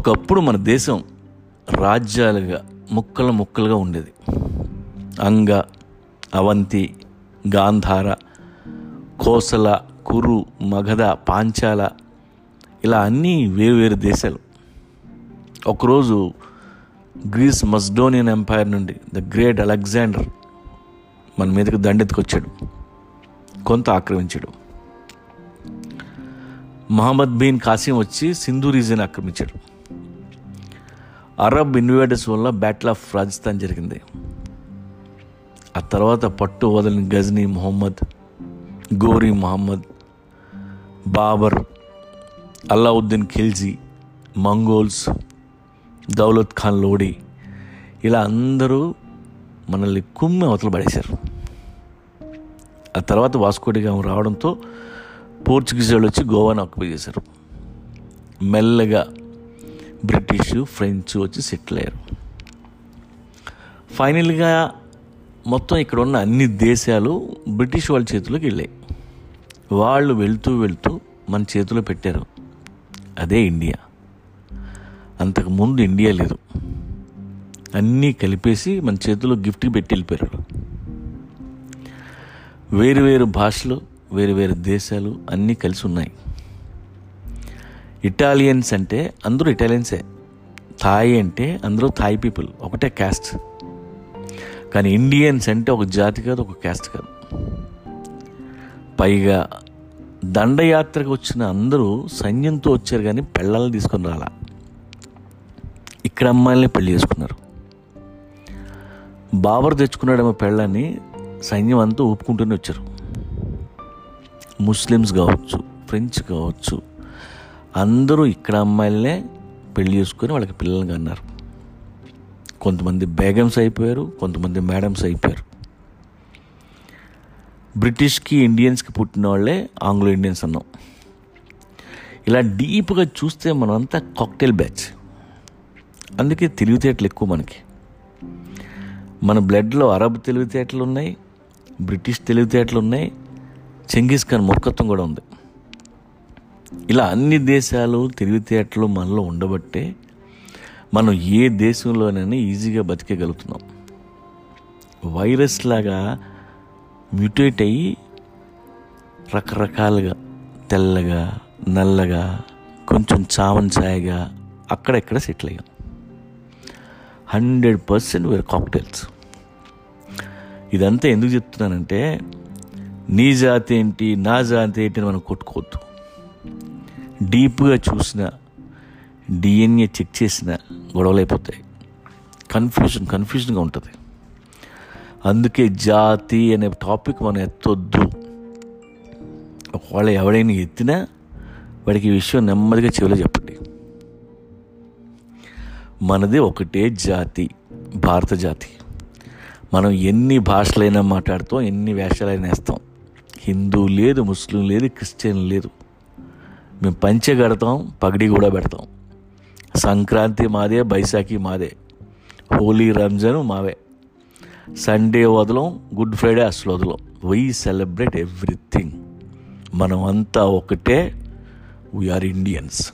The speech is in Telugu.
ఒకప్పుడు మన దేశం రాజ్యాలుగా ముక్కలు ముక్కలుగా ఉండేది. అంగ అవంతి గాంధార కోసల కురు మగధ పాంచాల ఇలా అన్నీ వేరువేరు దేశాలు. ఒకరోజు గ్రీస్ మస్డోనియన్ ఎంపైర్ నుండి ద గ్రేట్ అలెగ్జాండర్ మన మీదకి దండెత్తుకొచ్చాడు. కొంత ఆక్రమించాడు. మహమ్మద్ బీన్ కాసిం వచ్చి సింధు రీజియన్ ఆక్రమించాడు. అరబ్ ఇన్వేడర్స్ వల్ల బ్యాటిల్ ఆఫ్ రాజస్థాన్ జరిగింది. ఆ తర్వాత పట్టు వదలని గజ్నీ మొహమ్మద్ గోరీ మహమ్మద్ బాబర్ అల్లావుద్దీన్ ఖిల్జీ మంగోల్స్ దౌలత్ ఖాన్ లోడీ ఇలా అందరూ మనల్ని కుమ్మి అవతలు పడేశారు. ఆ తర్వాత వాస్కోడిగా రావడంతో పోర్చుగీస్ వాళ్ళు వచ్చి గోవాను ఆక్యుపై చేశారు. మెల్లగా బ్రిటిష్ ఫ్రెంచ్ వచ్చి సెటిల్ అయ్యారు. ఫైనల్గా మొత్తం ఇక్కడ ఉన్న అన్ని దేశాలు బ్రిటిష్ వాళ్ళ చేతిలోకి వెళ్ళాయి. వాళ్ళు వెళ్తూ వెళ్తూ మన చేతిలో పెట్టారు. అదే ఇండియా. అంతకుముందు ఇండియా లేదు. అన్నీ కలిపేసి మన చేతిలో గిఫ్ట్ పెట్టి వెళ్ళిపోయారు వేరు వేరు భాషలు వేరు వేరు దేశాలు అన్నీ కలిసి ఉన్నాయి. ఇటాలియన్స్ అంటే అందరూ ఇటాలియన్సే థాయ్ అంటే అందరూ థాయ్ పీపుల్ ఒకటే క్యాస్ట్ కానీ ఇండియన్స్ అంటే ఒక జాతి కాదు ఒక క్యాస్ట్ కాదు. పైగా దండయాత్రకు వచ్చిన అందరూ సైన్యంతో వచ్చారు కానీ పెళ్ళాలను తీసుకొని రాలా. ఇక్కడ అమ్మాయిలని పెళ్ళి చేసుకున్నారు. బాబర్ తెచ్చుకున్నాడేమో పెళ్ళని సైన్యం అంతా ఒప్పుకుంటూనే వచ్చారు. ముస్లిమ్స్ కావచ్చు ఫ్రెంచ్ కావచ్చు అందరూ ఇక్కడ అమ్మాయిలనే పెళ్ళి చేసుకొని వాళ్ళకి పిల్లలుగా అన్నారు. కొంతమంది బేగమ్స్ అయిపోయారు కొంతమంది మేడమ్స్ అయిపోయారు. బ్రిటిష్కి ఇండియన్స్కి పుట్టిన వాళ్ళే ఆంగ్లో ఇండియన్స్ అన్నాం. ఇలా డీప్గా చూస్తే మనం అంతా కాక్టైల్ బ్యాచ్. అందుకే తెలివితేటలు ఎక్కువ మనకి. మన బ్లడ్లో అరబ్ తెలివితేటలు ఉన్నాయి బ్రిటిష్ తెలివితేటలు ఉన్నాయి చెంగీస్ ఖాన్ మొక్కత్వం కూడా ఉంది. ఇలా అన్ని దేశాలు తెలివితేటలు మనలో ఉండబట్టే మనం ఏ దేశంలోనైనా ఈజీగా బతికగలుగుతున్నాం వైరస్ లాగా మ్యూటేట్ అయ్యి రకరకాలుగా తెల్లగా నల్లగా కొంచెం చావన్ ఛాయగా అక్కడెక్కడ సెటిల్ అయ్యాం. హండ్రెడ్ పర్సెంట్ వేరే కాక్టైల్స్. ఇదంతా ఎందుకు చెప్తున్నానంటే నీ జాతి ఏంటి నా జాతి ఏంటి అని మనం కొట్టుకోవద్దు. డీప్గా చూసిన డిఎన్ఏ చెక్ చేసిన గొడవలు అయిపోతాయి. కన్ఫ్యూజన్ కన్ఫ్యూజన్గా ఉంటుంది. అందుకే జాతి అనే టాపిక్ మనం ఎత్తొద్దు. ఒకవేళ ఎవడైనా ఎత్తినా వాడికి ఈ విషయం నెమ్మదిగా చెవిలో చెప్పండి. మనది ఒకటే జాతి భారత జాతి. మనం ఎన్ని భాషలైనా మాట్లాడుతాం ఎన్ని వేషాలైనా వేస్తాం. హిందూ లేదు ముస్లిం లేదు క్రిస్టియన్ లేదు. మేము పంచె కడతాం పగడి కూడా పెడతాం. సంక్రాంతి మాదే బైశాఖి మాదే. హోలీ రంజాన్ మావే. సండే వదలం గుడ్ ఫ్రైడే అసలు వదలం. వై సెలబ్రేట్ ఎవ్రీథింగ్ మనం అంతా ఒకటే వీఆర్ ఇండియన్స్